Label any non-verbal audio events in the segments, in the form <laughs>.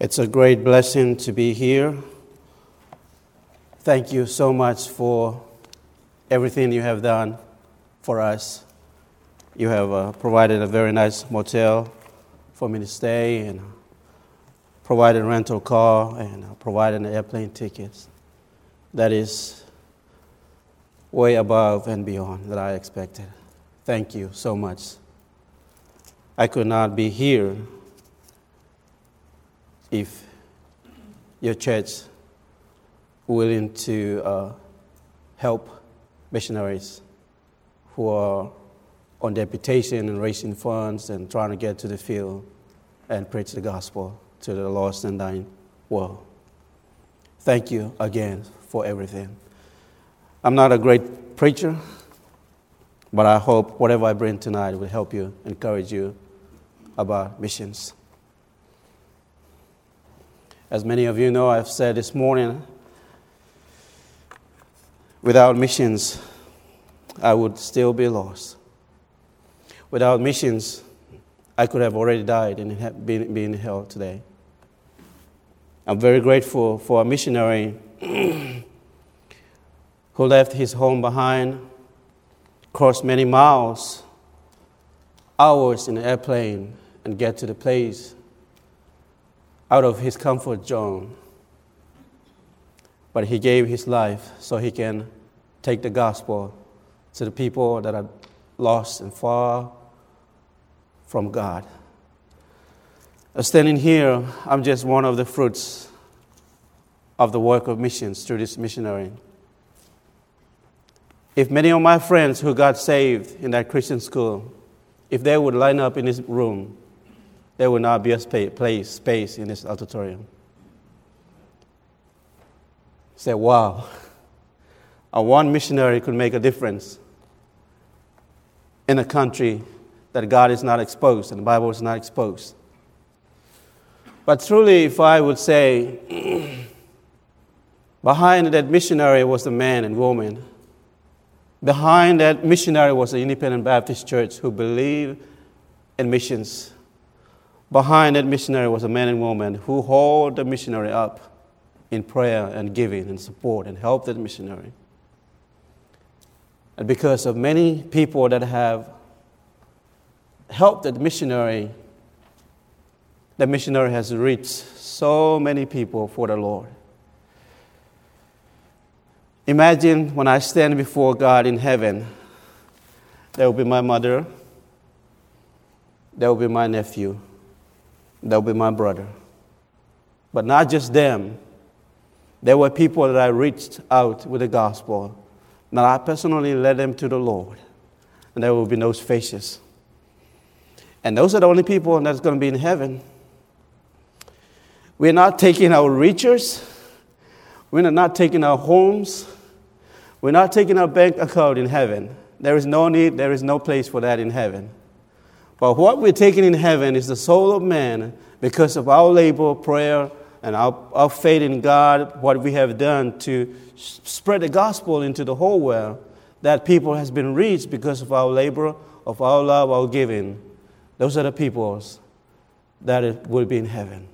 It's a great blessing to be here. Thank you so much for everything you have done for us. You have uh, provided a very nice motel for me to stay and provided a rental car and provided airplane tickets. That is way above and beyond that I expected. Thank you so much. I could not be here if your church willing to uh, help missionaries who are on deputation and raising funds and trying to get to the field and preach the gospel to the lost and dying world. Thank you again for everything. I'm not a great preacher, but I hope whatever I bring tonight will help you, encourage you about missions. As many of you know, I've said this morning, without missions, I would still be lost. Without missions, I could have already died and been, been in hell today. I'm very grateful for a missionary <clears throat> who left his home behind, crossed many miles, hours in an airplane, and get to the place out of his comfort zone. But he gave his life so he can take the gospel to the people that are lost and far from God. Uh, standing here, I'm just one of the fruits of the work of missions through this missionary. If many of my friends who got saved in that Christian school, if they would line up in this room, there will not be a space, place, space in this auditorium. Say, wow, a one missionary could make a difference in a country that God is not exposed and the Bible is not exposed. But truly, if I would say, <clears throat> behind that missionary was a man and woman. Behind that missionary was an independent Baptist church who believed in missions Behind that missionary was a man and woman who hold the missionary up in prayer and giving and support and help that missionary. And because of many people that have helped that missionary, the missionary has reached so many people for the Lord. Imagine when I stand before God in heaven, there will be my mother, there will be my nephew, They'll be my brother. But not just them. There were people that I reached out with the gospel. Now I personally led them to the Lord. And there will be those faces. And those are the only people that's going to be in heaven. We're not taking our reachers. We're not taking our homes. We're not taking our bank account in heaven. There is no need, there is no place for that in heaven. But what we're taking in heaven is the soul of man because of our labor, prayer, and our, our faith in God, what we have done to spread the gospel into the whole world, that people has been reached because of our labor, of our love, our giving. Those are the peoples that will be in heaven.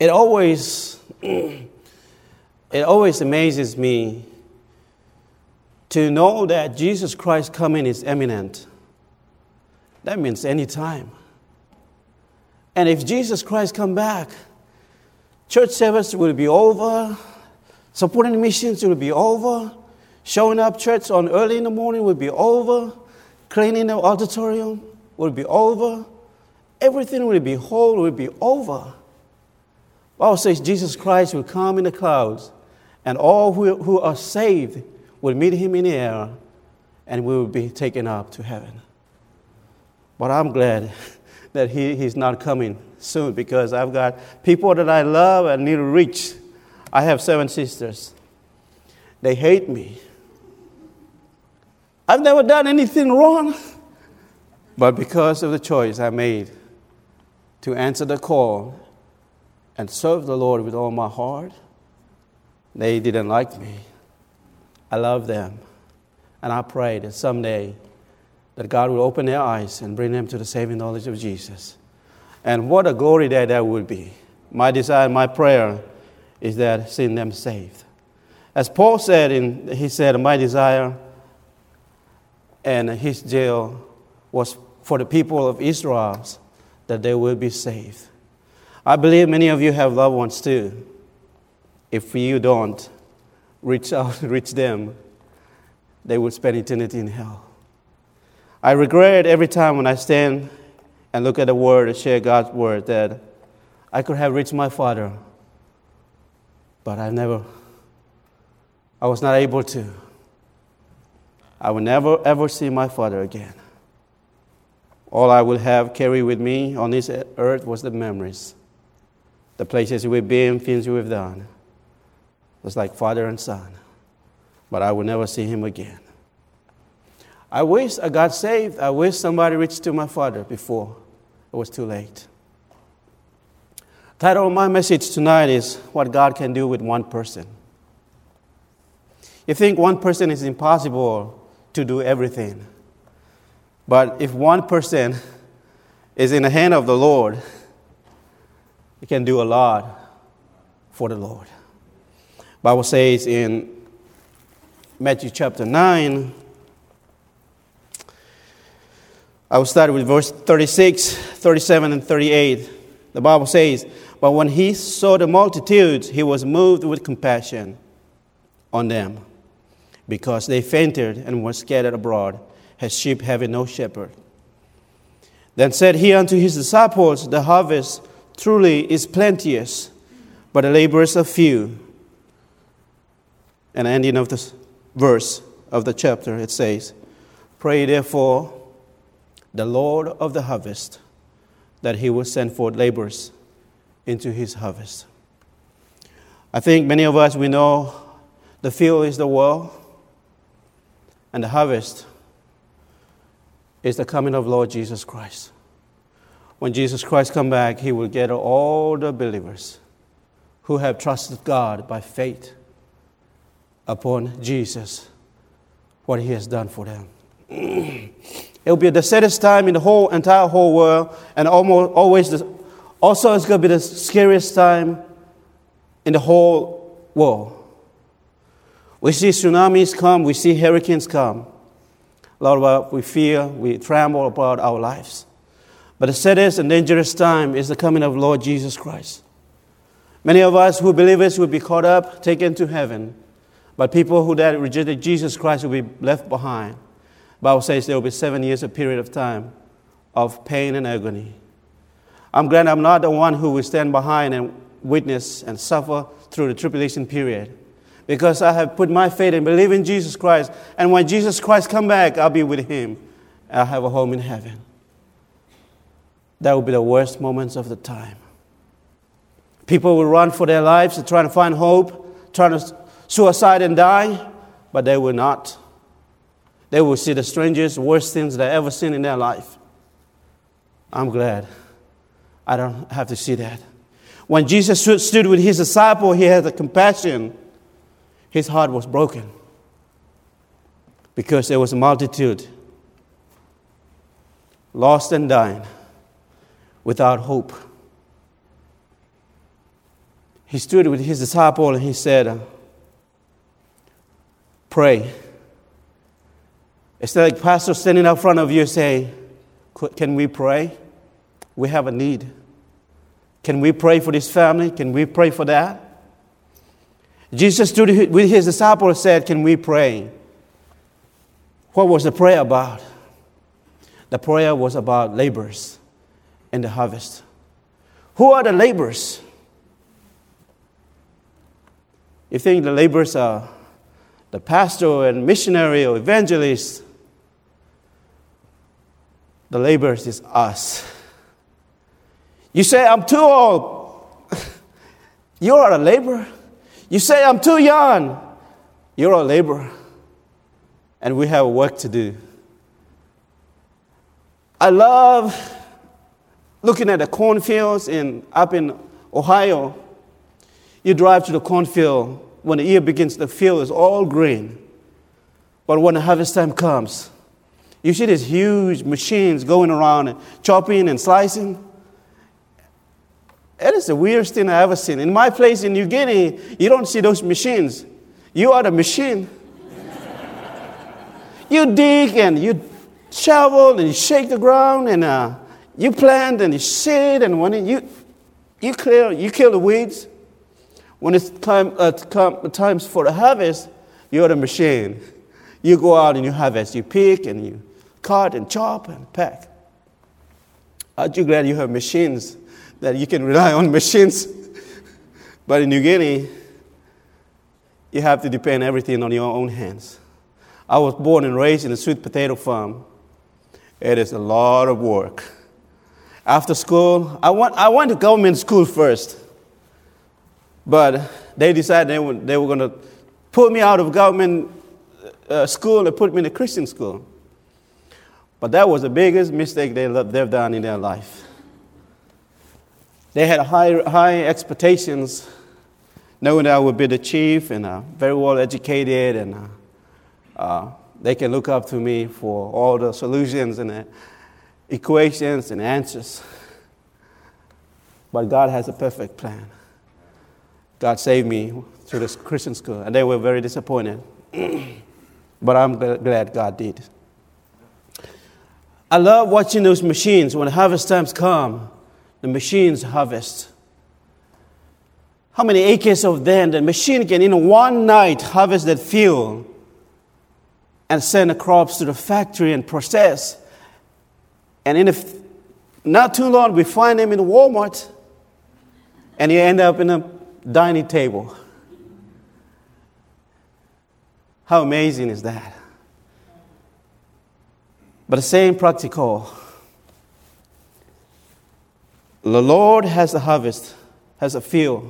It always, <clears throat> it always amazes me to know that Jesus Christ coming is imminent. That means any time. And if Jesus Christ come back, church service will be over, supporting missions will be over, showing up church on early in the morning will be over, cleaning the auditorium will be over, everything will be whole, will be over. Bible says Jesus Christ will come in the clouds, and all who, who are saved will meet him in the air, and we will be taken up to heaven. But I'm glad <laughs> that he, he's not coming soon because I've got people that I love and need to reach. I have seven sisters. They hate me. I've never done anything wrong. But because of the choice I made to answer the call and serve the Lord with all my heart, they didn't like me. I love them. And I pray that someday that God will open their eyes and bring them to the saving knowledge of Jesus. And what a glory day that would be. My desire, my prayer is that seeing them saved. As Paul said, in, he said, My desire and his jail was for the people of Israel that they will be saved. I believe many of you have loved ones too. If you don't reach out, <laughs> reach them, they will spend eternity in hell. I regret every time when I stand and look at the word and share God's word that I could have reached my father, but I never, I was not able to. I will never ever see my father again. All I will have carry with me on this earth was the memories, the places we've been, things we've done. It was like father and son, but I will never see him again. I wish uh, I got saved. I wish somebody reached to my father before it was too late. Title of my message tonight is What God Can Do with One Person. You think one person is impossible to do everything. But if one person is in the hand of the Lord, he can do a lot for the Lord. Bible says in Matthew chapter 9, I will start with verse 36, 37, and 38. The Bible says, But when he saw the multitudes, he was moved with compassion on them, because they fainted and were scattered abroad as sheep having no shepherd. Then said he unto his disciples, The harvest truly is plenteous, but the laborers are few. And ending of the verse of the chapter, it says, Pray therefore the Lord of the harvest that he will send forth laborers into his harvest. I think many of us, we know the field is the world, and the harvest is the coming of Lord Jesus Christ. When Jesus Christ come back, he will gather all the believers who have trusted God by faith upon Jesus, what he has done for them. <clears throat> it will be the saddest time in the whole entire whole world, and almost always the, also it's going to be the scariest time in the whole world. We see tsunamis come, we see hurricanes come. A lot of us, we fear, we tremble about our lives. But the saddest and dangerous time is the coming of Lord Jesus Christ. Many of us who believers will be caught up, taken to heaven. But people who that rejected Jesus Christ will be left behind. Bible says there will be seven years a period of time of pain and agony. I'm glad I'm not the one who will stand behind and witness and suffer through the tribulation period because I have put my faith and believe in Jesus Christ. And when Jesus Christ come back, I'll be with him. I'll have a home in heaven. That will be the worst moments of the time. People will run for their lives, trying to find hope, trying to suicide and die, but they will not. They will see the strangest, worst things they ever seen in their life. I'm glad I don't have to see that. When Jesus stood with his disciple, he had the compassion his heart was broken because there was a multitude lost and dying without hope. He stood with his disciple and he said, Pray. It's like pastor standing up front of you say, Can we pray? We have a need. Can we pray for this family? Can we pray for that? Jesus stood with his disciples said, Can we pray? What was the prayer about? The prayer was about laborers and the harvest. Who are the laborers? You think the laborers are the pastor and missionary or evangelist? The laborers is us. You say, I'm too old. <laughs> you are a laborer. You say, I'm too young. You're a laborer, and we have work to do. I love looking at the cornfields in, up in Ohio. You drive to the cornfield when the year begins, the field is all green. But when the harvest time comes, you see these huge machines going around and chopping and slicing. That is the weirdest thing I've ever seen. In my place in New Guinea, you don't see those machines. You are the machine. <laughs> you dig and you shovel and you shake the ground and uh, you plant and you seed and when you you clear you kill the weeds. When it's time uh, come, times for the harvest, you're the machine. You go out and you harvest. You pick and you cut and chop and pack. Aren't you glad you have machines that you can rely on machines? <laughs> but in New Guinea, you have to depend everything on your own hands. I was born and raised in a sweet potato farm. It is a lot of work. After school, I went, I went to government school first, but they decided they were, they were going to put me out of government uh, school and put me in a Christian school. But that was the biggest mistake they, they've done in their life. They had high, high expectations, knowing that I would be the chief and uh, very well educated, and uh, uh, they can look up to me for all the solutions and uh, equations and answers. But God has a perfect plan. God saved me through this Christian school, and they were very disappointed. <clears throat> but I'm glad God did. I love watching those machines when harvest times come. The machines harvest. How many acres of land the machine can in one night harvest that field and send the crops to the factory and process. And in a, not too long, we find them in Walmart, and you end up in a dining table. How amazing is that? But the same practical. The Lord has a harvest, has a field.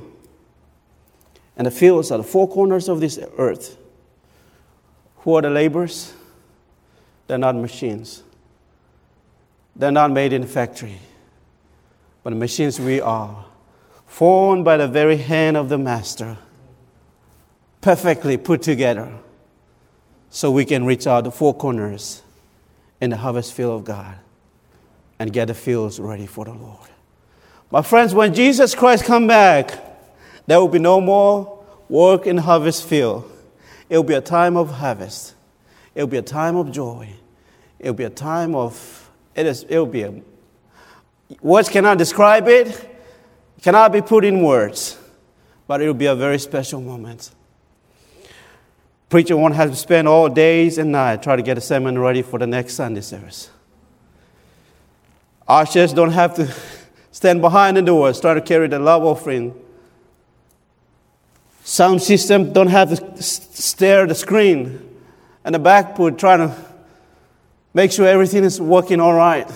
And the fields are the four corners of this earth. Who are the laborers? They're not machines. They're not made in a factory. But the machines we are, formed by the very hand of the Master, perfectly put together so we can reach out the four corners in the harvest field of God and get the fields ready for the Lord. My friends, when Jesus Christ come back, there will be no more work in the harvest field. It will be a time of harvest. It will be a time of joy. It will be a time of it is it will be a words cannot describe it, cannot be put in words, but it will be a very special moment. Preacher won't have to spend all days and night trying to get a sermon ready for the next Sunday service. Ushers don't have to stand behind the doors trying to carry the love offering. Sound system don't have to stare at the screen and the backboard trying to make sure everything is working all right.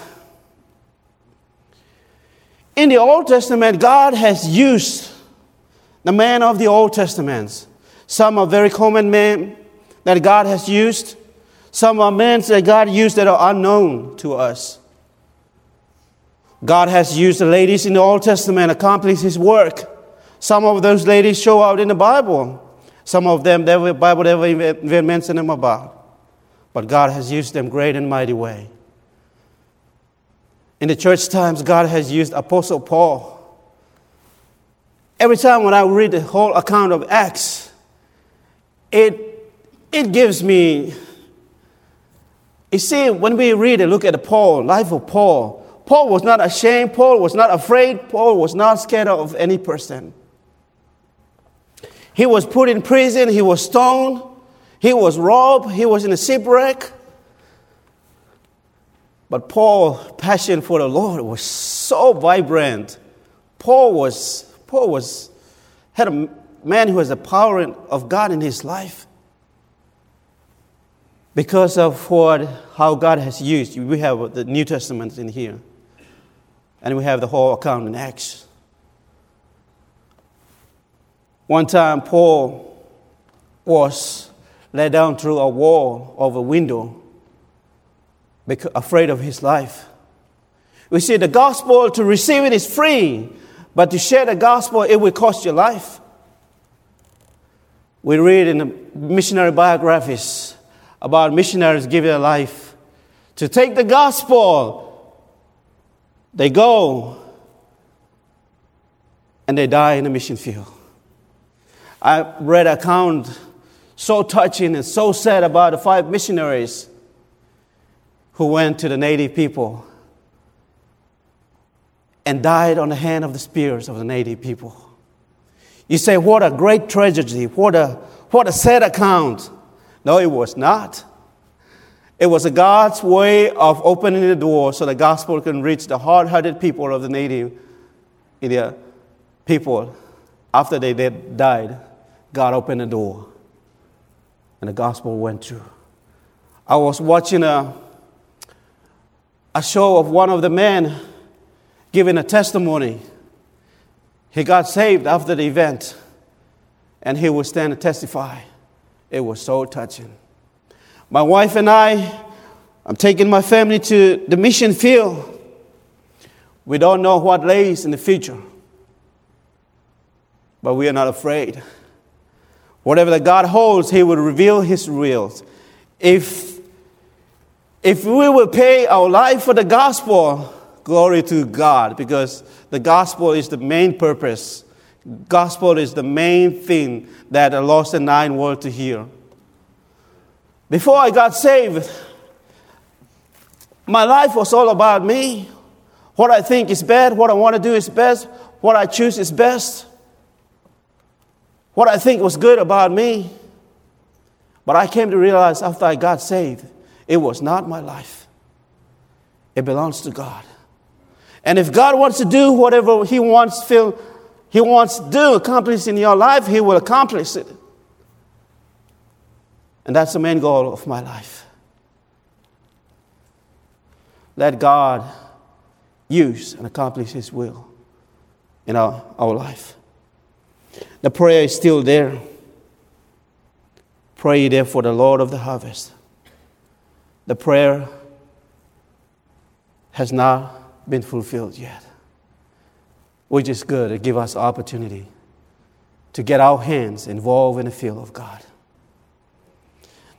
In the Old Testament, God has used the man of the Old Testaments some are very common men that God has used. Some are men that God used that are unknown to us. God has used the ladies in the Old Testament accomplish his work. Some of those ladies show out in the Bible. Some of them, the Bible never even mention them about. But God has used them great and mighty way. In the church times, God has used Apostle Paul. Every time when I read the whole account of Acts, it, it gives me, you see, when we read and look at Paul, life of Paul, Paul was not ashamed, Paul was not afraid, Paul was not scared of any person. He was put in prison, he was stoned, he was robbed, he was in a shipwreck. But Paul's passion for the Lord was so vibrant. Paul was, Paul was, had a man who has the power of God in his life because of what, how God has used. We have the New Testament in here, and we have the whole account in Acts. One time, Paul was let down through a wall of a window, afraid of his life. We see the gospel to receive it is free, but to share the gospel, it will cost your life. We read in the missionary biographies about missionaries giving their life to take the gospel. They go and they die in the mission field. I read an account so touching and so sad about the five missionaries who went to the native people and died on the hand of the spears of the native people. You say, what a great tragedy, what a, what a sad account. No, it was not. It was a God's way of opening the door so the gospel can reach the hard hearted people of the native India people. After they died, God opened the door and the gospel went through. I was watching a, a show of one of the men giving a testimony. He got saved after the event, and he would stand and testify. It was so touching. My wife and I, I'm taking my family to the mission field. We don't know what lays in the future, but we are not afraid. Whatever that God holds, He will reveal His wills. If, if we will pay our life for the gospel, glory to God, because the gospel is the main purpose. Gospel is the main thing that the lost and dying world to hear. Before I got saved, my life was all about me. What I think is bad, what I want to do is best, what I choose is best what I think was good about me. But I came to realize after I got saved, it was not my life. It belongs to God. And if God wants to do whatever He wants, feel, He wants to do, accomplish in your life, He will accomplish it. And that's the main goal of my life. Let God use and accomplish His will in our, our life. The prayer is still there. Pray therefore for the Lord of the harvest. The prayer has not been fulfilled yet, which is good. It gives us opportunity to get our hands involved in the field of God.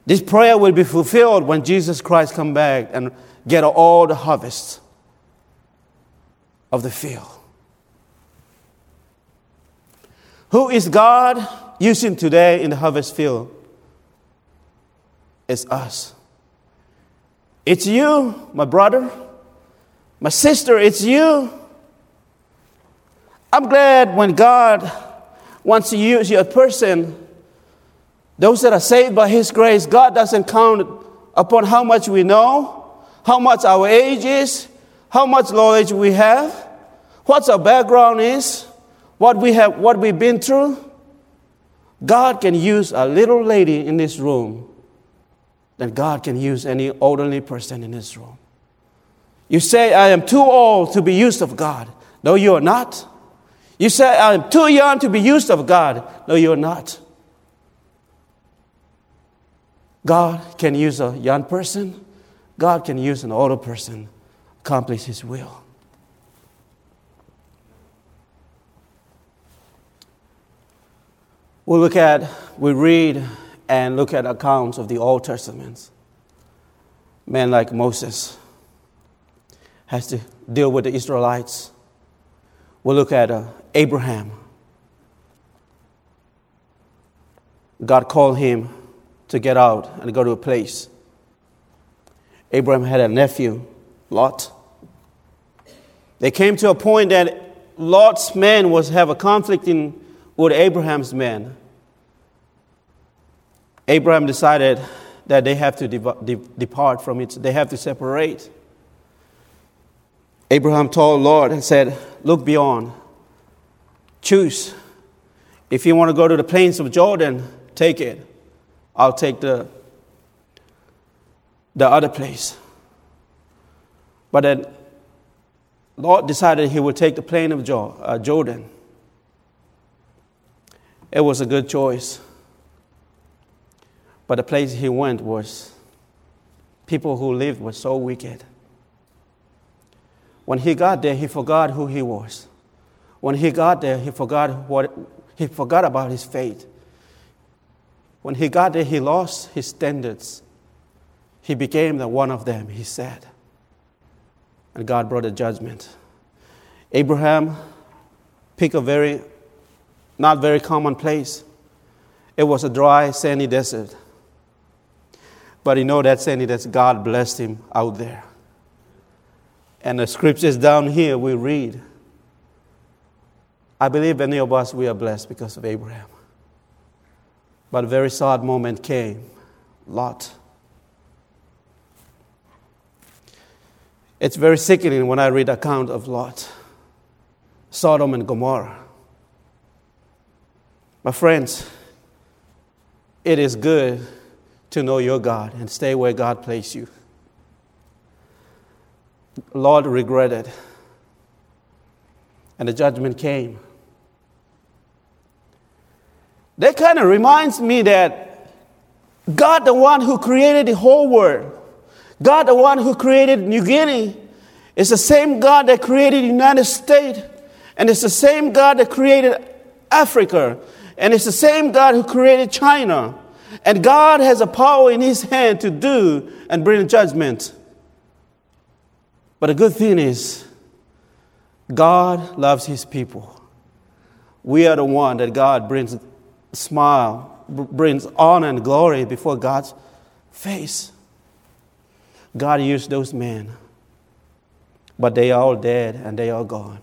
This prayer will be fulfilled when Jesus Christ come back and get all the harvest of the field. Who is God using today in the harvest field? It's us. It's you, my brother, my sister, it's you. I'm glad when God wants to use you a person, those that are saved by His grace, God doesn't count upon how much we know, how much our age is, how much knowledge we have, what our background is what we have, what we've been through, God can use a little lady in this room than God can use any elderly person in this room. You say, I am too old to be used of God. No, you are not. You say, I am too young to be used of God. No, you are not. God can use a young person, God can use an older person, accomplish His will. We look at, we read and look at accounts of the Old Testament. Men like Moses has to deal with the Israelites. We'll look at uh, Abraham. God called him to get out and go to a place. Abraham had a nephew, Lot. They came to a point that Lot's men was have a conflict in, with Abraham's men. Abraham decided that they have to de- depart from it, they have to separate. Abraham told Lot and said, Look beyond. Choose. If you want to go to the plains of Jordan, take it. I'll take the, the other place. But then Lot decided he would take the plain of uh, Jordan. It was a good choice. But the place he went was people who lived were so wicked. When he got there, he forgot who he was. When he got there, he forgot what he forgot about his faith. When he got there, he lost his standards. He became the one of them, he said. And God brought a judgment. Abraham picked a very, not very common place. It was a dry, sandy desert. But you know that sandy desert, God blessed him out there. And the scriptures down here we read. I believe many of us we are blessed because of Abraham. But a very sad moment came. Lot. It's very sickening when I read account of Lot, Sodom and Gomorrah. My friends, it is good to know your God and stay where God placed you. Lot regretted, and the judgment came. That kind of reminds me that God, the one who created the whole world, God, the one who created New Guinea, is the same God that created the United States, and it's the same God that created Africa, and it's the same God who created China. And God has a power in His hand to do and bring judgment. But the good thing is, God loves His people. We are the one that God brings smile, brings honor and glory before God's face. God used those men, but they are all dead and they are gone.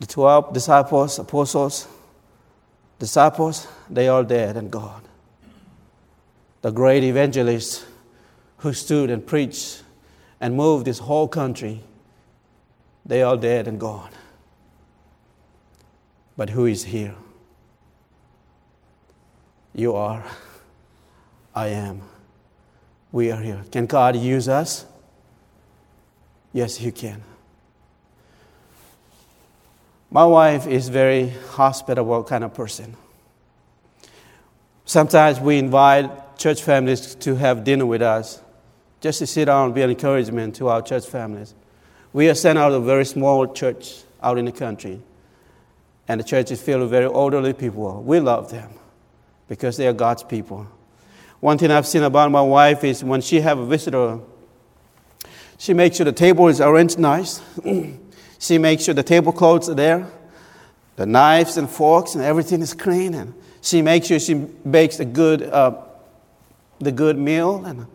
The 12 disciples, apostles, disciples, they are dead and gone. The great evangelists who stood and preached and moved this whole country, they are dead and gone. But who is here? You are. I am we are here. Can God use us? Yes, He can. My wife is very hospitable kind of person. Sometimes we invite church families to have dinner with us, just to sit down and be an encouragement to our church families. We are sent out of a very small church out in the country, and the church is filled with very elderly people. We love them because they are God's people. One thing I've seen about my wife is when she have a visitor, she makes sure the table is arranged nice. <clears throat> she makes sure the tablecloths are there, the knives and forks and everything is clean, and she makes sure she bakes a good, uh, the good meal, and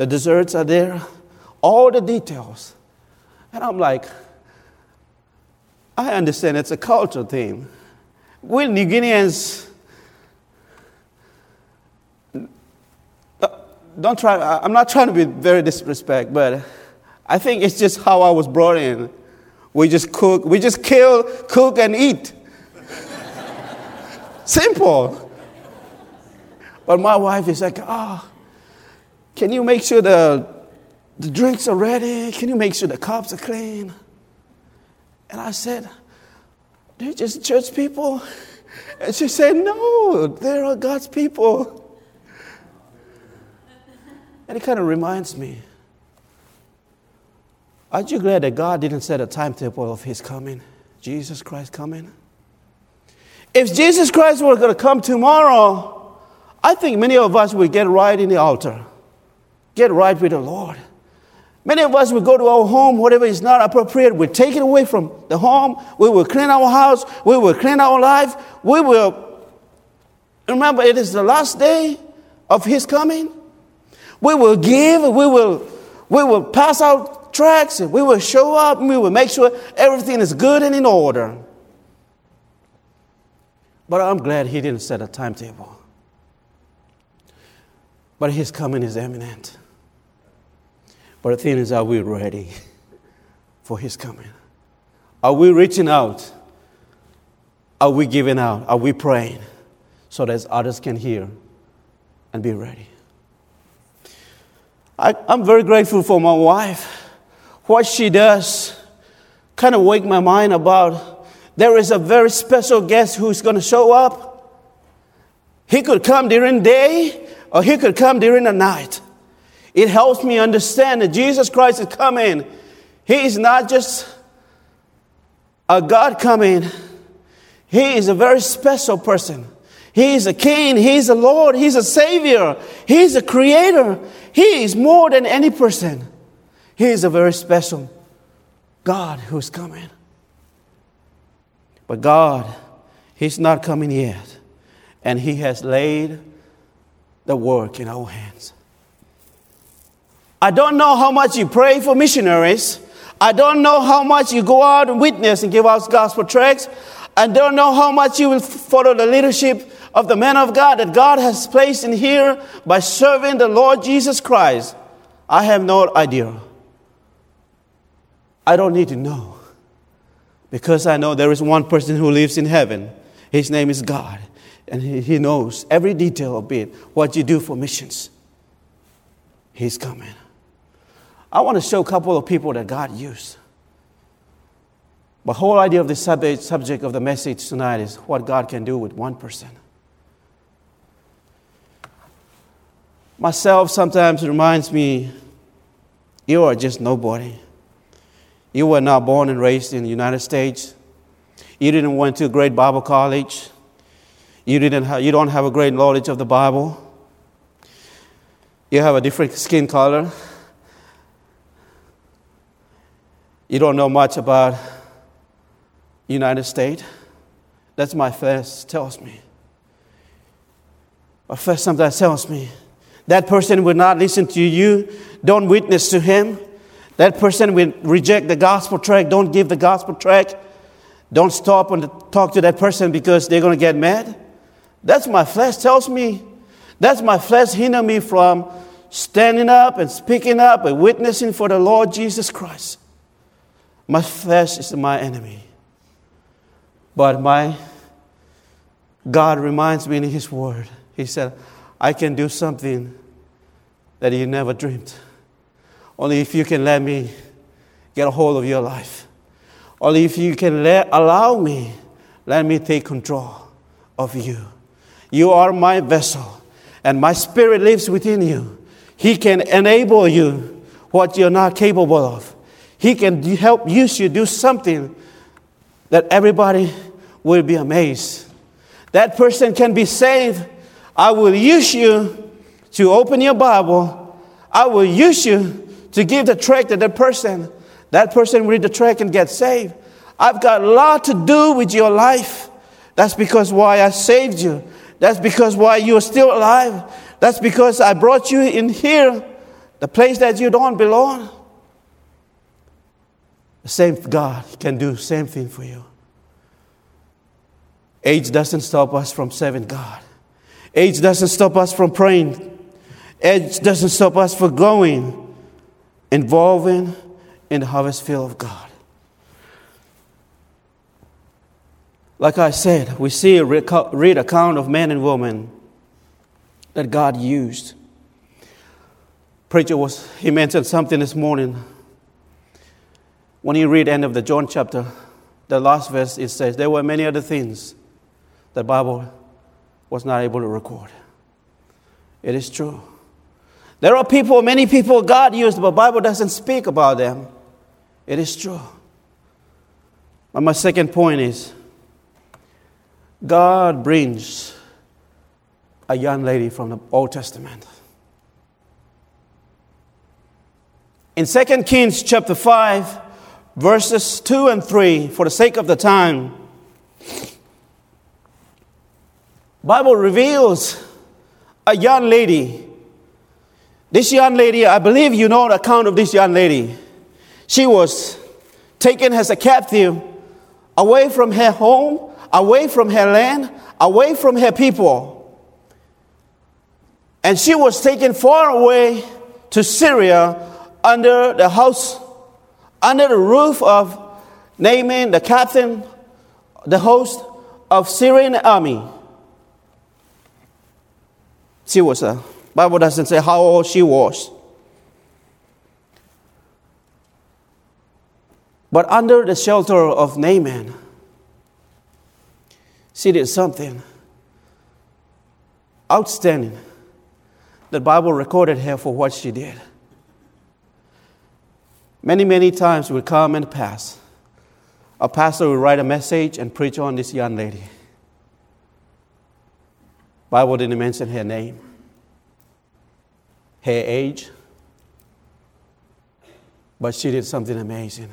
the desserts are there, all the details. And I'm like, I understand it's a cultural thing. We New Guineans don't try, I'm not trying to be very disrespect, but I think it's just how I was brought in. We just cook, we just kill, cook, and eat. <laughs> Simple. But my wife is like, ah, oh, can you make sure the, the drinks are ready? Can you make sure the cups are clean? And I said, they're just church people. And she said, no, they're God's people. And it kind of reminds me Aren't you glad that God didn't set a timetable of His coming? Jesus Christ coming? If Jesus Christ were going to come tomorrow, I think many of us would get right in the altar, get right with the Lord. Many of us would go to our home, whatever is not appropriate, we take it away from the home. We will clean our house. We will clean our life. We will remember it is the last day of His coming. We will give, we will, we will pass out tracts, we will show up, we will make sure everything is good and in order. But I'm glad he didn't set a timetable. But his coming is imminent. But the thing is, are we ready for his coming? Are we reaching out? Are we giving out? Are we praying so that others can hear and be ready? I, am very grateful for my wife. What she does kind of wake my mind about there is a very special guest who's going to show up. He could come during day or he could come during the night. It helps me understand that Jesus Christ is coming. He is not just a God coming. He is a very special person. He is a king. He is a Lord. He is a savior. He is a creator. He is more than any person. He is a very special God who's coming. But God, He's not coming yet. And He has laid the work in our hands. I don't know how much you pray for missionaries. I don't know how much you go out and witness and give out gospel tracts. I don't know how much you will follow the leadership of the man of God that God has placed in here by serving the Lord Jesus Christ. I have no idea. I don't need to know because I know there is one person who lives in heaven. His name is God, and He knows every detail of it, what you do for missions. He's coming. I want to show a couple of people that God used. The whole idea of the subject, of the message tonight is what God can do with one person. Myself sometimes reminds me, you are just nobody. You were not born and raised in the United States. You didn't went to a great Bible college. You, didn't have, you don't have a great knowledge of the Bible. You have a different skin color. You don't know much about United States. That's my flesh tells me. My flesh sometimes tells me that person will not listen to you. Don't witness to him. That person will reject the gospel tract. Don't give the gospel tract. Don't stop and talk to that person because they're going to get mad. That's my flesh tells me. That's my flesh hinder me from standing up and speaking up and witnessing for the Lord Jesus Christ. My flesh is my enemy. But my God reminds me in His Word. He said, I can do something that you never dreamed. Only if you can let me get a hold of your life. Only if you can let, allow me, let me take control of you. You are my vessel, and my spirit lives within you. He can enable you what you're not capable of. He can help use you do something that everybody will be amazed. That person can be saved. I will use you to open your Bible. I will use you to give the tract to that person. That person read the tract and get saved. I've got a lot to do with your life. That's because why I saved you. That's because why you're still alive. That's because I brought you in here, the place that you don't belong. The same God can do same thing for you. Age doesn't stop us from serving God. Age doesn't stop us from praying. Age doesn't stop us from going, involving in the harvest field of God. Like I said, we see a read account of men and women that God used. Preacher was he mentioned something this morning when you read end of the John chapter, the last verse, it says, There were many other things the Bible was not able to record. It is true. There are people, many people God used, but Bible doesn't speak about them. It is true. But my second point is God brings a young lady from the Old Testament. In 2 Kings chapter 5, verses 2 and 3 for the sake of the time. Bible reveals a young lady. This young lady i believe you know the account of this young lady. She was taken as a captive away from her home away from her land away from her people. And she was taken far away to syria under the house under the roof of Naaman, the captain, the host of Syrian army. She was a Bible doesn't say how old she was. But under the shelter of Naaman, she did something outstanding. The Bible recorded her for what she did. Many, many times will come and pass. A pastor will write a message and preach on this young lady. Bible didn't mention her name, her age, but she did something amazing.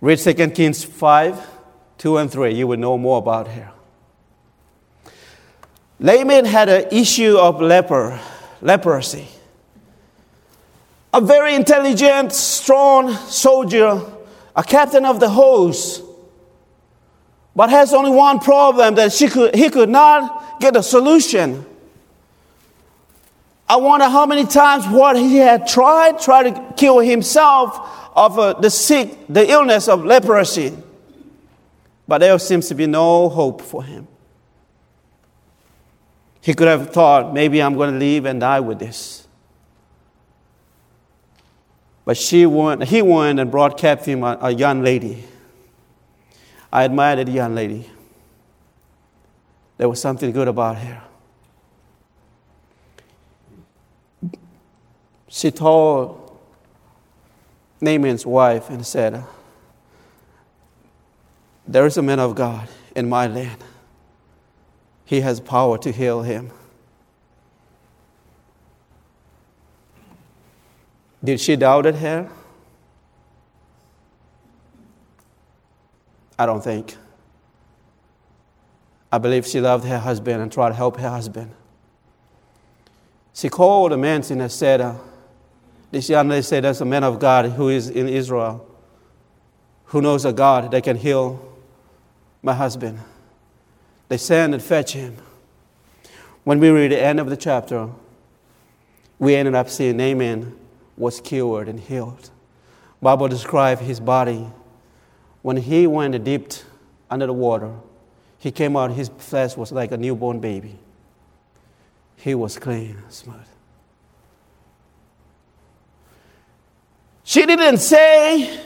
Read 2 Kings 5, 2 and 3. You will know more about her. Naaman had an issue of leper, leprosy. A very intelligent, strong soldier, a captain of the host, but has only one problem that she could, he could not get a solution. I wonder how many times what he had tried, tried to kill himself of uh, the sick, the illness of leprosy. But there seems to be no hope for him. He could have thought, maybe I'm going to live and die with this. But she went, he went and brought captive a, a young lady. I admired the young lady. There was something good about her. She told Naaman's wife and said, There is a man of God in my land. He has power to heal him. Did she doubt it her? I don't think. I believe she loved her husband and tried to help her husband. She called the man and said, uh, This young lady said, There's a man of God who is in Israel who knows a God that can heal my husband. They sent and fetch him. When we read the end of the chapter, we ended up seeing Naaman was cured and healed. Bible described his body. When he went dipped under the water, he came out, his flesh was like a newborn baby. He was clean, smooth. She didn't say,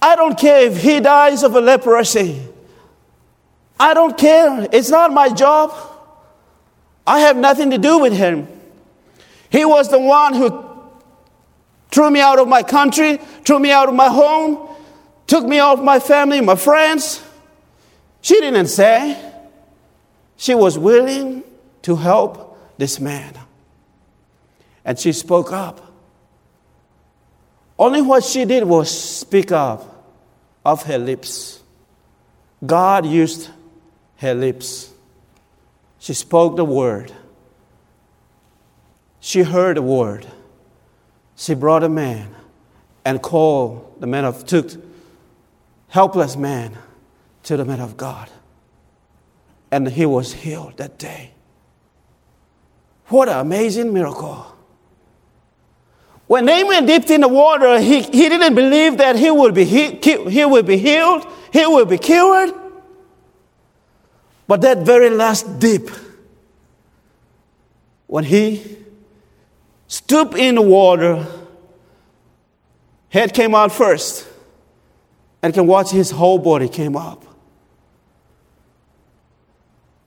I don't care if he dies of a leprosy. I don't care. It's not my job. I have nothing to do with him. He was the one who threw me out of my country, threw me out of my home, took me off my family, my friends. She didn't say. She was willing to help this man. And she spoke up. Only what she did was speak up of her lips. God used her lips. She spoke the word. She heard the word. She brought a man and called the man of took helpless man to the man of God. And he was healed that day. What an amazing miracle. When Naaman dipped in the water, he, he didn't believe that he would, be he, he would be healed, he would be cured. But that very last dip, when he stooped in the water, head came out first, and can watch his whole body came up.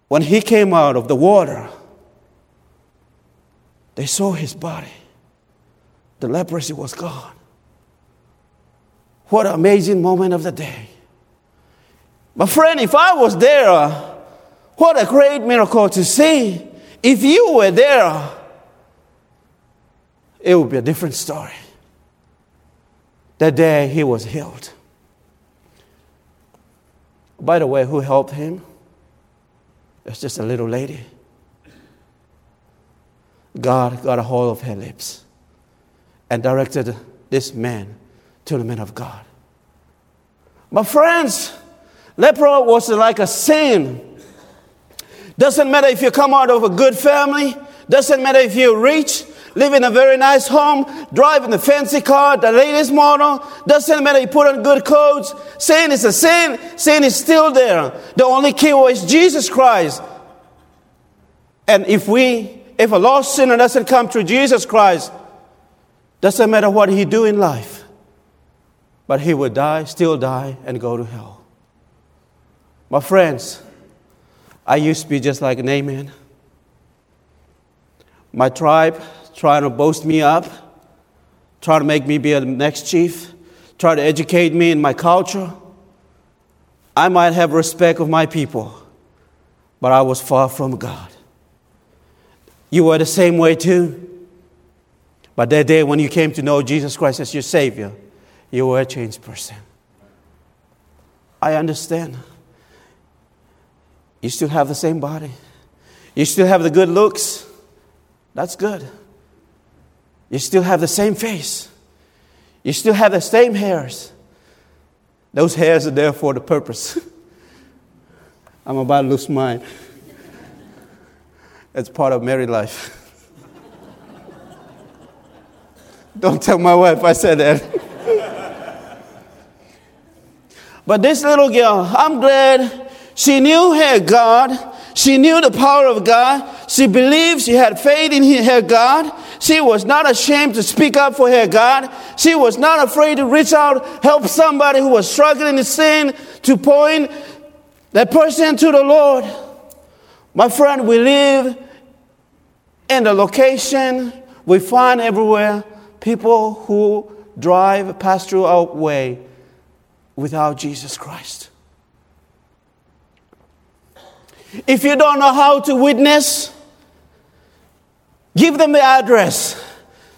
When he came out of the water, they saw his body. The leprosy was gone. What an amazing moment of the day. My friend, if I was there, uh, what a great miracle to see. If you were there, it would be a different story. That day he was healed. By the way, who helped him? It's just a little lady. God got a hold of her lips and directed this man to the man of God. My friends, leper was like a sin doesn't matter if you come out of a good family. Doesn't matter if you're rich, live in a very nice home, drive in a fancy car, the latest model. Doesn't matter you put on good clothes. Sin is a sin. Sin is still there. The only key is Jesus Christ. And if we, if a lost sinner doesn't come through Jesus Christ, doesn't matter what he do in life, but he will die, still die, and go to hell. My friends, I used to be just like Naaman. My tribe trying to boast me up, trying to make me be a next chief, trying to educate me in my culture. I might have respect of my people, but I was far from God. You were the same way too. But that day when you came to know Jesus Christ as your Savior, you were a changed person. I understand. You still have the same body. You still have the good looks. That's good. You still have the same face. You still have the same hairs. Those hairs are there for the purpose. <laughs> I'm about to lose mine. It's part of married life. <laughs> Don't tell my wife I said that. <laughs> but this little girl, I'm glad she knew her God. She knew the power of God. She believed she had faith in her God. She was not ashamed to speak up for her God. She was not afraid to reach out, help somebody who was struggling in sin, to point that person to the Lord. My friend, we live in the location we find everywhere people who drive past through our way without Jesus Christ. If you don't know how to witness, give them the address.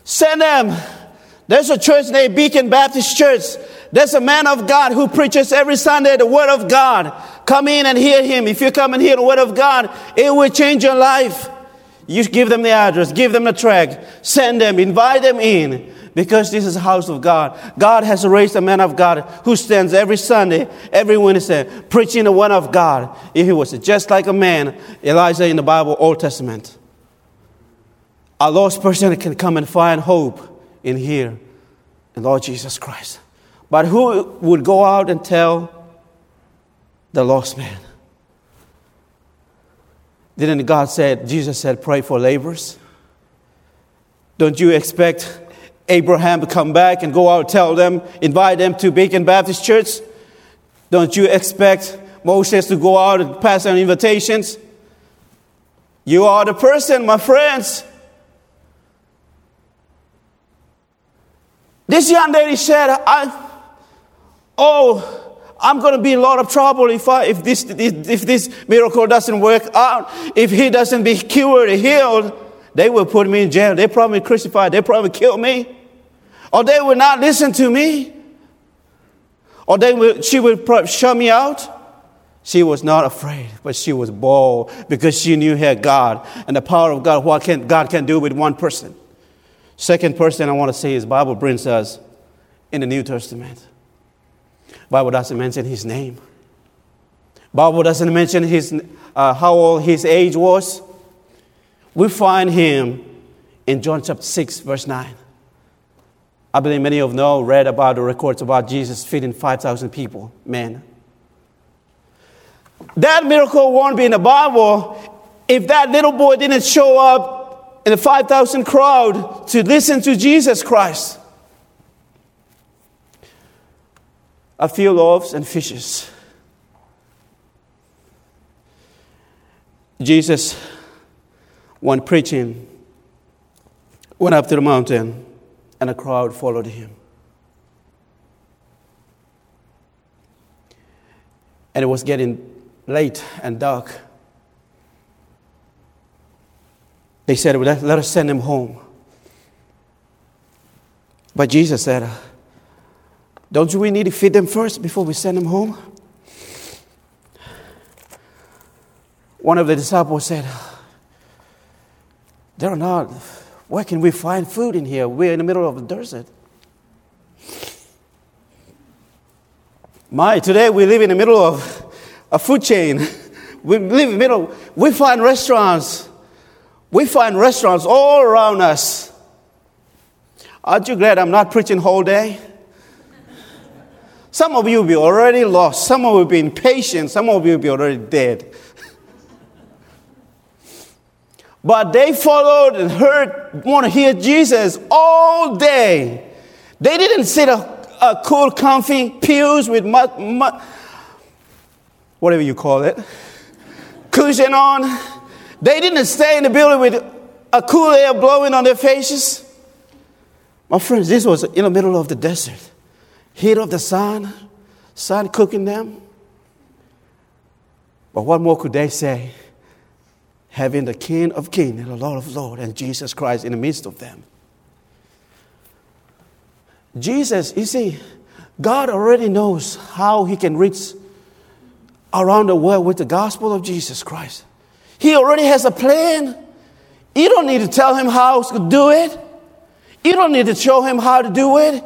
Send them. There's a church named Beacon Baptist Church. There's a man of God who preaches every Sunday the Word of God. Come in and hear him. If you come and hear the Word of God, it will change your life. You give them the address, give them the tract, send them, invite them in because this is the house of God. God has raised a man of God who stands every Sunday, every Wednesday, preaching the word of God. If he was just like a man, Elijah in the Bible, Old Testament. A lost person can come and find hope in here, in Lord Jesus Christ. But who would go out and tell the lost man? Didn't God said, Jesus said, pray for laborers? Don't you expect Abraham to come back and go out and tell them, invite them to Beacon Baptist Church? Don't you expect Moses to go out and pass on invitations? You are the person, my friends. This young lady said, I, oh, I'm going to be in a lot of trouble if, I, if, this, if this miracle doesn't work out. If he doesn't be cured or healed, they will put me in jail. They probably crucify. They probably kill me. Or they would not listen to me. Or they will, she would shut me out. She was not afraid, but she was bold because she knew her God and the power of God, what can, God can do with one person. Second person I want to say is Bible brings us in the New Testament. Bible doesn't mention his name. Bible doesn't mention his, uh, how old his age was. We find him in John chapter 6, verse 9. I believe many of you know, read about the records about Jesus feeding 5,000 people, men. That miracle won't be in the Bible if that little boy didn't show up in the 5,000 crowd to listen to Jesus Christ. a few loaves and fishes. Jesus, when preaching, went up to the mountain and a crowd followed him. And it was getting late and dark. They said, well, let, us send him home. But Jesus said, don't we need to feed them first before we send them home? One of the disciples said, They're not. Where can we find food in here? We're in the middle of the desert. My, today we live in the middle of a food chain. <laughs> We live in the middle. We find restaurants. We find restaurants all around us. Aren't you glad I'm not preaching whole day? Some of you will be already lost. Some of you will be impatient. Some of you will be already dead. But they followed and heard, want to hear Jesus all day. They didn't sit a, a cool, comfy pews with whatever you call it, cushion on. They didn't stay in the building with a cool air blowing on their faces. My friends, this was in the middle of the desert heat of the sun, sun cooking them. But what more could they say? Having the King of Kings and the Lord of Lords and Jesus Christ in the midst of them. Jesus, you see, God already knows how He can reach around the world with the gospel of Jesus Christ. He already has a plan. You don't need to tell him how to do it. You don't need to show him how to do it.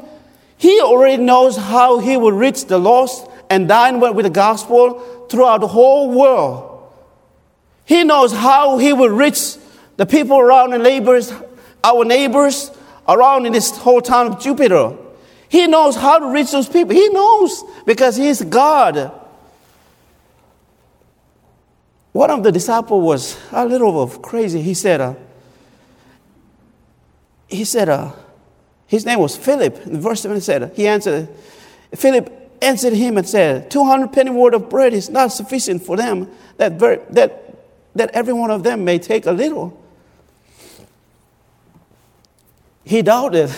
He already knows how he will reach the lost and dine with the gospel throughout the whole world. He knows how he will reach the people around the neighbors, our neighbors around in this whole town of Jupiter. He knows how to reach those people. He knows because he's God. One of the disciples was a little crazy. He said, uh, he said, uh, his name was Philip. In verse 7 said, he answered, Philip answered him and said, 200 penny worth of bread is not sufficient for them, that, very, that, that every one of them may take a little. He doubted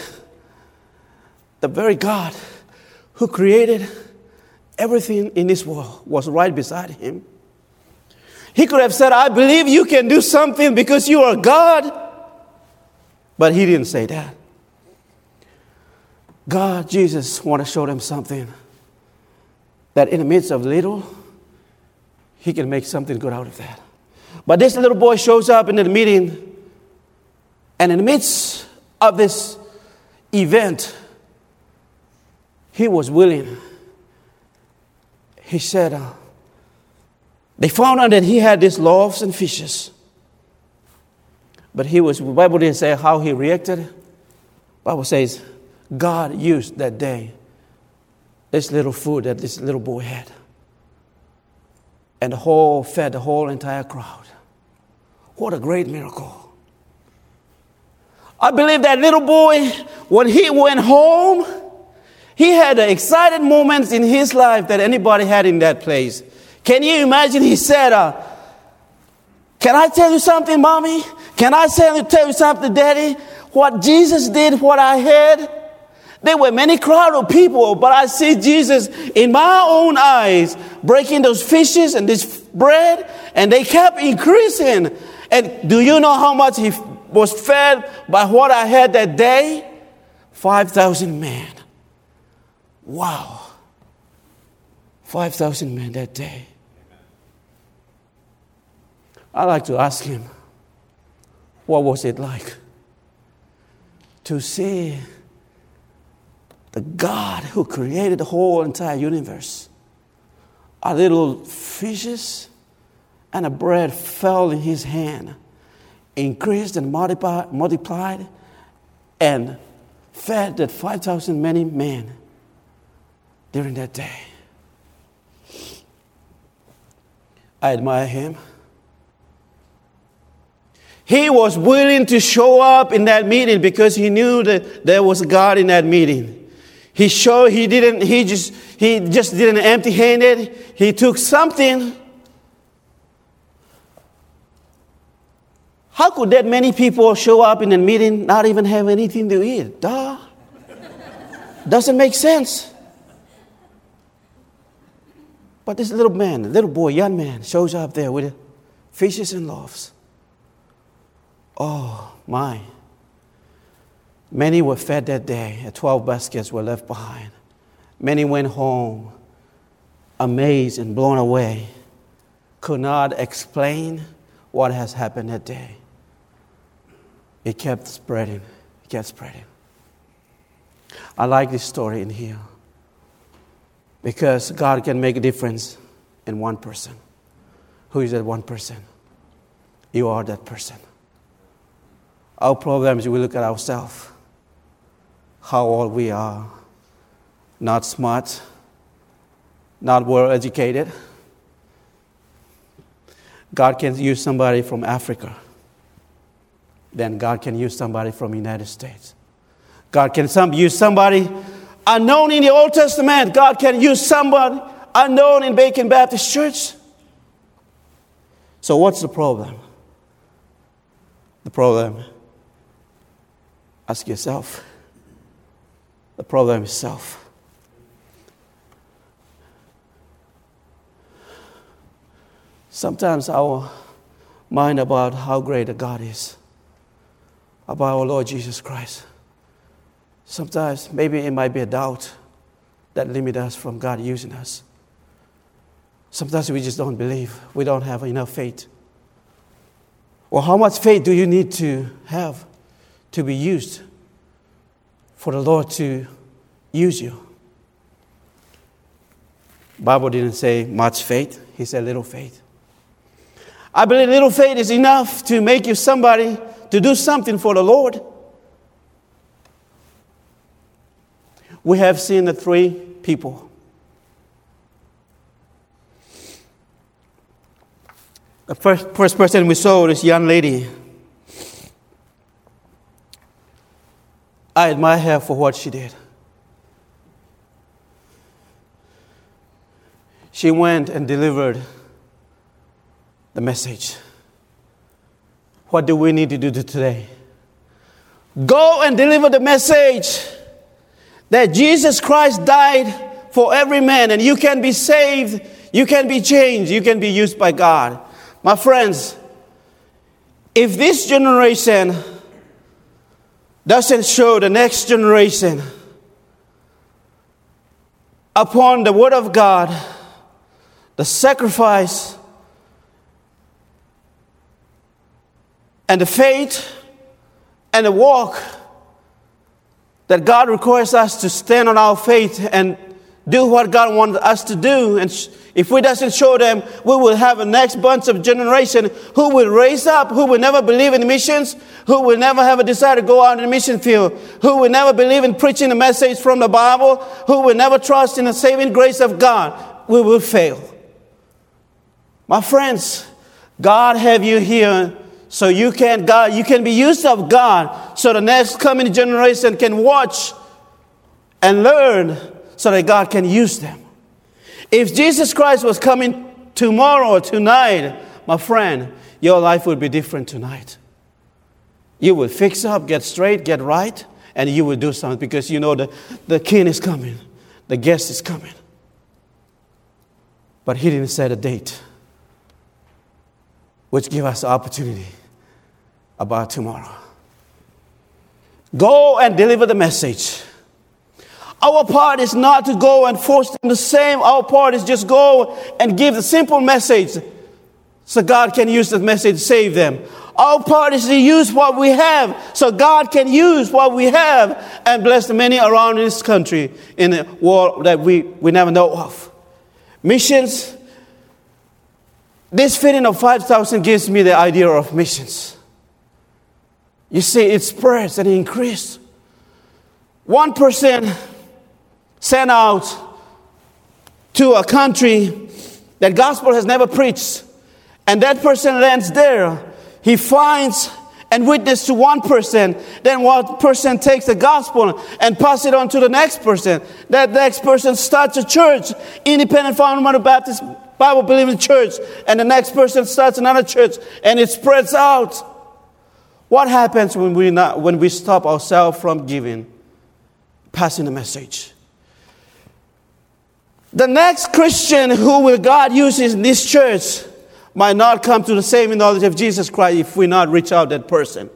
the very God who created everything in this world was right beside him. He could have said, I believe you can do something because you are God. But he didn't say that. God, Jesus, want to show them something that in the midst of little, he can make something good out of that. But this little boy shows up in the meeting, and in the midst of this event, he was willing. He said, uh, they found out that he had these loaves and fishes. But he was, the Bible didn't say how he reacted. Bible says God used that day this little food that this little boy had. And the whole fed the whole entire crowd. What a great miracle. I believe that little boy, when he went home, he had the excited moments in his life that anybody had in that place. Can you imagine? He said, uh, Can I tell you something, mommy? Can I tell you tell you something, daddy? What Jesus did, what I had, there were many crowd of people, but I see Jesus in my own eyes breaking those fishes and this bread, and they kept increasing. And do you know how much he was fed by what I had that day? 5,000 men. Wow. 5,000 men that day. I like to ask him, what was it like to see the God who created the whole entire universe. A little fishes and a bread fell in his hand, increased and multiplied, multiplied and fed that 5,000 many men during that day. I admire him. He was willing to show up in that meeting because he knew that there was God in that meeting. He showed he didn't, he just, he just didn't empty handed. He took something. How could that many people show up in a meeting not even have anything to eat? Duh. Doesn't make sense. But this little man, little boy, young man, shows up there with fishes and loaves. Oh, my. Many were fed that day, and 12 baskets were left behind. Many went home amazed and blown away, could not explain what has happened that day. It kept spreading, it kept spreading. I like this story in here because God can make a difference in one person. Who is that one person? You are that person. Our problem is we look at ourselves how old we are, not smart, not well educated. God can use somebody from Africa. Then God can use somebody from United States. God can some, use somebody unknown in the Old Testament. God can use somebody unknown in Beacon Baptist Church. So, what's the problem? The problem, ask yourself the problem is self. Sometimes our mind about how great a God is, about our Lord Jesus Christ. Sometimes maybe it might be a doubt that limits us from God using us. Sometimes we just don't believe. We don't have enough faith. Well, how much faith do you need to have to be used for the Lord to use you? Bible didn't say much faith. He said little faith. I believe little faith is enough to make you somebody to do something for the Lord. We have seen the three people The first, first person we saw, this young lady, I admire her for what she did. She went and delivered the message. What do we need to do today? Go and deliver the message that Jesus Christ died for every man and you can be saved, you can be changed, you can be used by God. My friends, if this generation doesn't show the next generation upon the Word of God, the sacrifice, and the faith and the walk that God requires us to stand on our faith and do what God wants us to do. And if we doesn't show them, we will have a next bunch of generation who will raise up, who will never believe in missions, who will never have a desire to go out in the mission field, who will never believe in preaching the message from the Bible, who will never trust in the saving grace of God. We will fail. My friends, God have you here so you can God, you can be used of God so the next coming generation can watch and learn so that God can use them. If Jesus Christ was coming tomorrow or tonight, my friend, your life would be different tonight. You would fix up, get straight, get right, and you would do something because you know the, the king is coming, the guest is coming. But he didn't set a date, which give us opportunity about tomorrow. Go and deliver the message. Our part is not to go and force them the same. Our part is just go and give the simple message so God can use that message to save them. Our part is to use what we have so God can use what we have and bless the many around this country in the world that we, we never know of. Missions, this feeding of 5,000 gives me the idea of missions. You see, it spreads and increases. One person sent out to a country that gospel has never preached. And that person lands there. He finds and witness to one person. Then one person takes the gospel and pass it on to the next person. That next person starts a church independent fundamental baptist bible believing church. And the next person starts another church and it spreads out. What happens when we, not, when we stop ourselves from giving? Passing the message the next Christian who will God use in this church might not come to the same knowledge of Jesus Christ if we not reach out that person.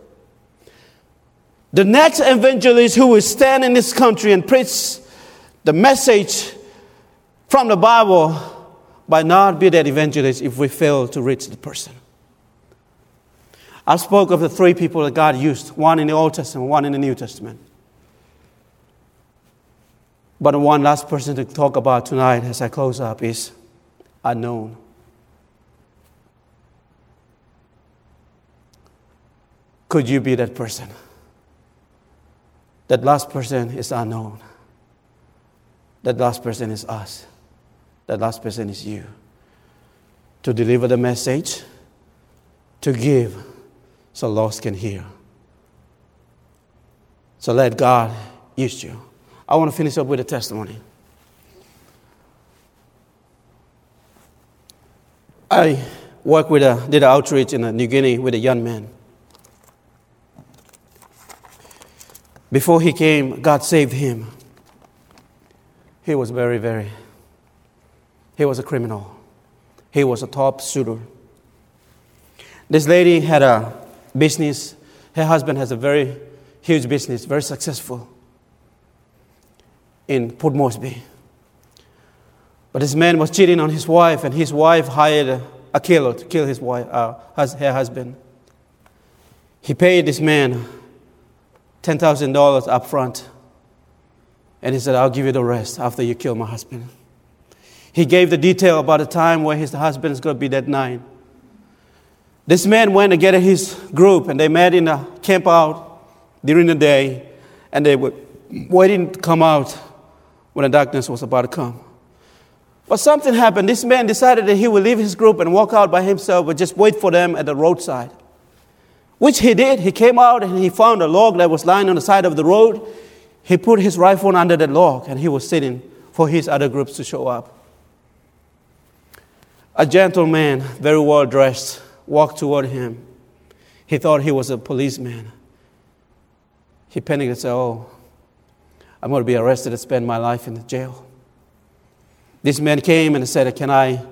The next evangelist who will stand in this country and preach the message from the Bible might not be that evangelist if we fail to reach the person. I spoke of the three people that God used one in the Old Testament, one in the New Testament. But one last person to talk about tonight as I close up is unknown. Could you be that person? That last person is unknown. That last person is us. That last person is you. To deliver the message, to give so lost can hear. So let God use you. I want to finish up with a testimony. I work with a, did an outreach in uh, New Guinea with a young man. Before he came, God saved him. He was very, very, he was a criminal. He was a top shooter. This lady had a business. Her husband has a very huge business, very successful in Port Moresby. But this man was cheating on his wife, and his wife hired a killer to kill his wife, uh, her husband. He paid this man $10,000 up front. And he said, I'll give you the rest after you kill my husband. He gave the detail about the time where his husband is going to be that night. This man went to get his group, and they met in a camp out during the day, and they were waiting to come out when the darkness was about to come. But something happened. This man decided that he would leave his group and walk out by himself, but just wait for them at the roadside. Which he did. He came out and he found a log that was lying on the side of the road. He put his rifle under the log and he was sitting for his other groups to show up. A gentleman, very well dressed, walked toward him. He thought he was a policeman. He panicked and said, Oh, I'm going to be arrested and spend my life in the jail. This man came and said, Can I,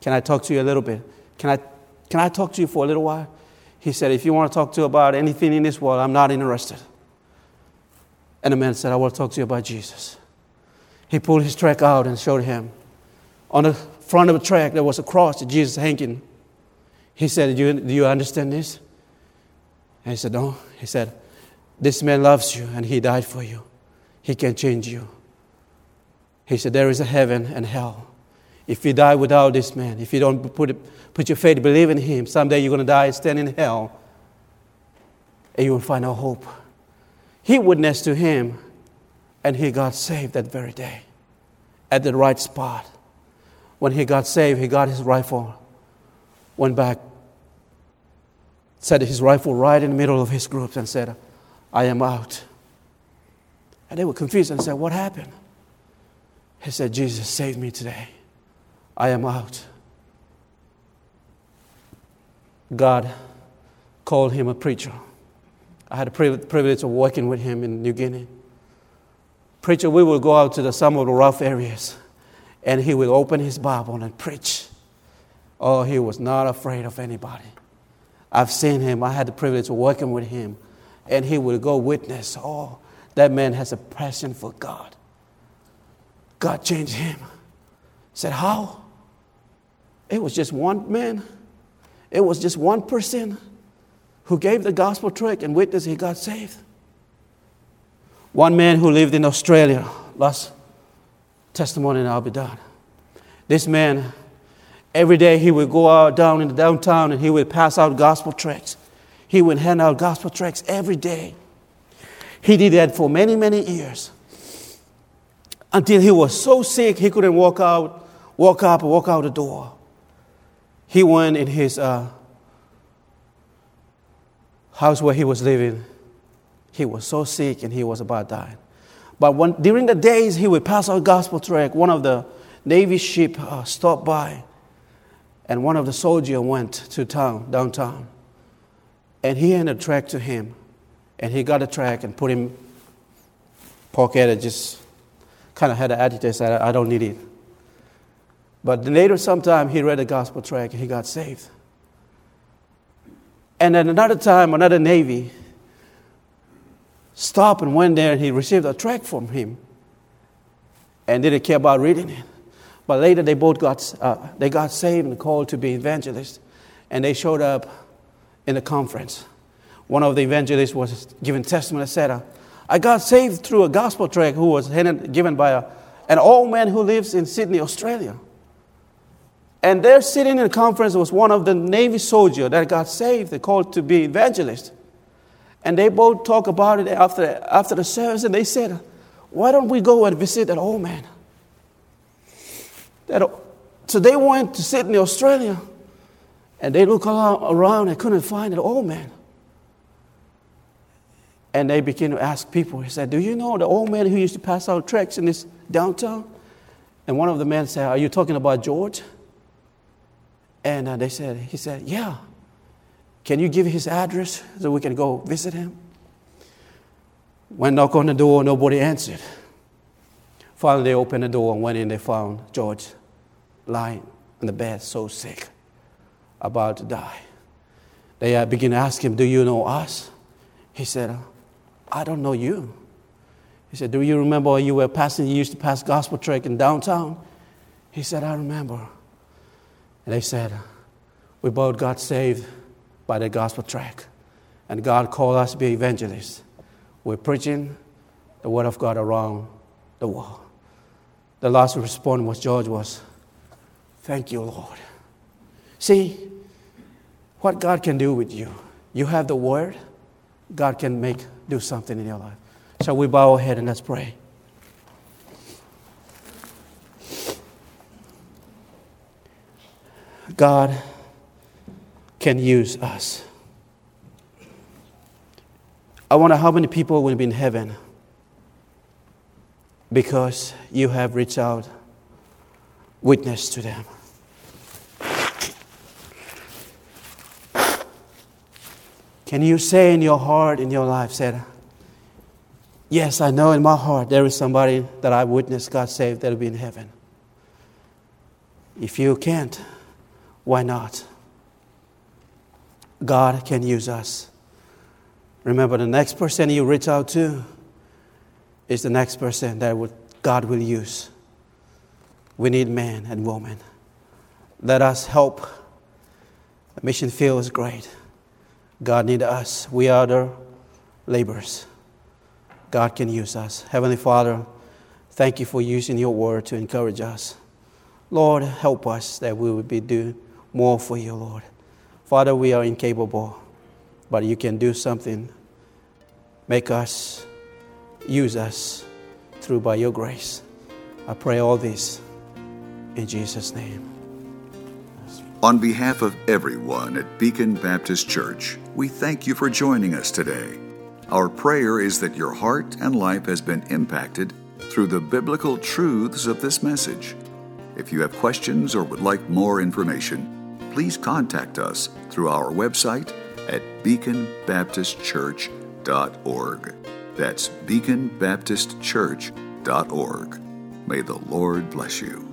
can I talk to you a little bit? Can I, can I talk to you for a little while? He said, If you want to talk to about anything in this world, I'm not interested. And the man said, I want to talk to you about Jesus. He pulled his tract out and showed him. On the front of the tract, there was a cross of Jesus hanging. He said, Do you, do you understand this? And he said, No. He said, This man loves you and he died for you. He can change you. He said, There is a heaven and hell. If you die without this man, if you don't put, put your faith, believe in him, someday you're going to die and stand in hell and you will find no hope. He witnessed to him and he got saved that very day at the right spot. When he got saved, he got his rifle, went back, set his rifle right in the middle of his group, and said, I am out. And they were confused and said, What happened? He said, Jesus saved me today. I am out. God called him a preacher. I had the privilege of working with him in New Guinea. Preacher, we would go out to the, some of the rough areas and he would open his Bible and preach. Oh, he was not afraid of anybody. I've seen him, I had the privilege of working with him, and he would go witness. Oh, that man has a passion for God. God changed him. Said, How? It was just one man. It was just one person who gave the gospel tract and witnessed he got saved. One man who lived in Australia, last testimony and I'll be done. This man, every day he would go out down in the downtown and he would pass out gospel tracts. He would hand out gospel tracts every day. He did that for many, many years until he was so sick he couldn't walk out, walk up, walk out the door. He went in his uh, house where he was living. He was so sick and he was about dying. But when, during the days he would pass out gospel tract, one of the Navy ship uh, stopped by, and one of the soldiers went to town, downtown, and he handed a tract to him, and he got a tract and put him pocket and just kind of had an attitude, said, I don't need it. But later, sometime, he read the gospel tract and he got saved. And then another time, another Navy stopped and went there and he received a tract from him and didn't care about reading it. But later, they both got, uh, they got saved and called to be evangelists. And they showed up in a conference. One of the evangelists was giving testimony, said, uh, I got saved through a gospel tract who was handed, given by a, an old man who lives in Sydney, Australia. And there sitting in the conference was one of the Navy soldiers that got saved, they called to be evangelist. And they both talked about it after, after the service, and they said, uh, Why don't we go and visit that old man? That, so they went to Sydney, Australia, and they looked around and couldn't find an old man. And they began to ask people, he said, Do you know the old man who used to pass out tracts in this downtown? And one of the men said, Are you talking about George? And uh, they said, He said, Yeah. Can you give his address so we can go visit him? Went knock on the door, nobody answered. Finally, they opened the door and went in. They found George lying in the bed, so sick, about to die. They uh, began to ask him, Do you know us? He said, I don't know you. He said, Do you remember when you were passing, you used to pass gospel tract in downtown? He said, I remember. And they said, We both got saved by the gospel tract. And God called us to be evangelists. We're preaching the word of God around the world. The last response was George was, Thank you, Lord. See what God can do with you. You have the word, God can make do something in your life. So we bow our head and let's pray. God can use us. I wonder how many people will be in heaven because you have reached out, witness to them. Can you say in your heart, in your life, said, Yes, I know in my heart there is somebody that I witnessed God saved that'll be in heaven. If you can't, why not? God can use us. Remember, the next person you reach out to is the next person that God will use. We need men and women. Let us help. The mission field is great. God needs us. We are the laborers. God can use us. Heavenly Father, thank you for using your word to encourage us. Lord, help us that we would be doing more for you, Lord. Father, we are incapable, but you can do something. Make us, use us through by your grace. I pray all this in Jesus' name. On behalf of everyone at Beacon Baptist Church, we thank you for joining us today. Our prayer is that your heart and life has been impacted through the biblical truths of this message. If you have questions or would like more information, please contact us through our website at beaconbaptistchurch.org. That's beaconbaptistchurch.org. May the Lord bless you.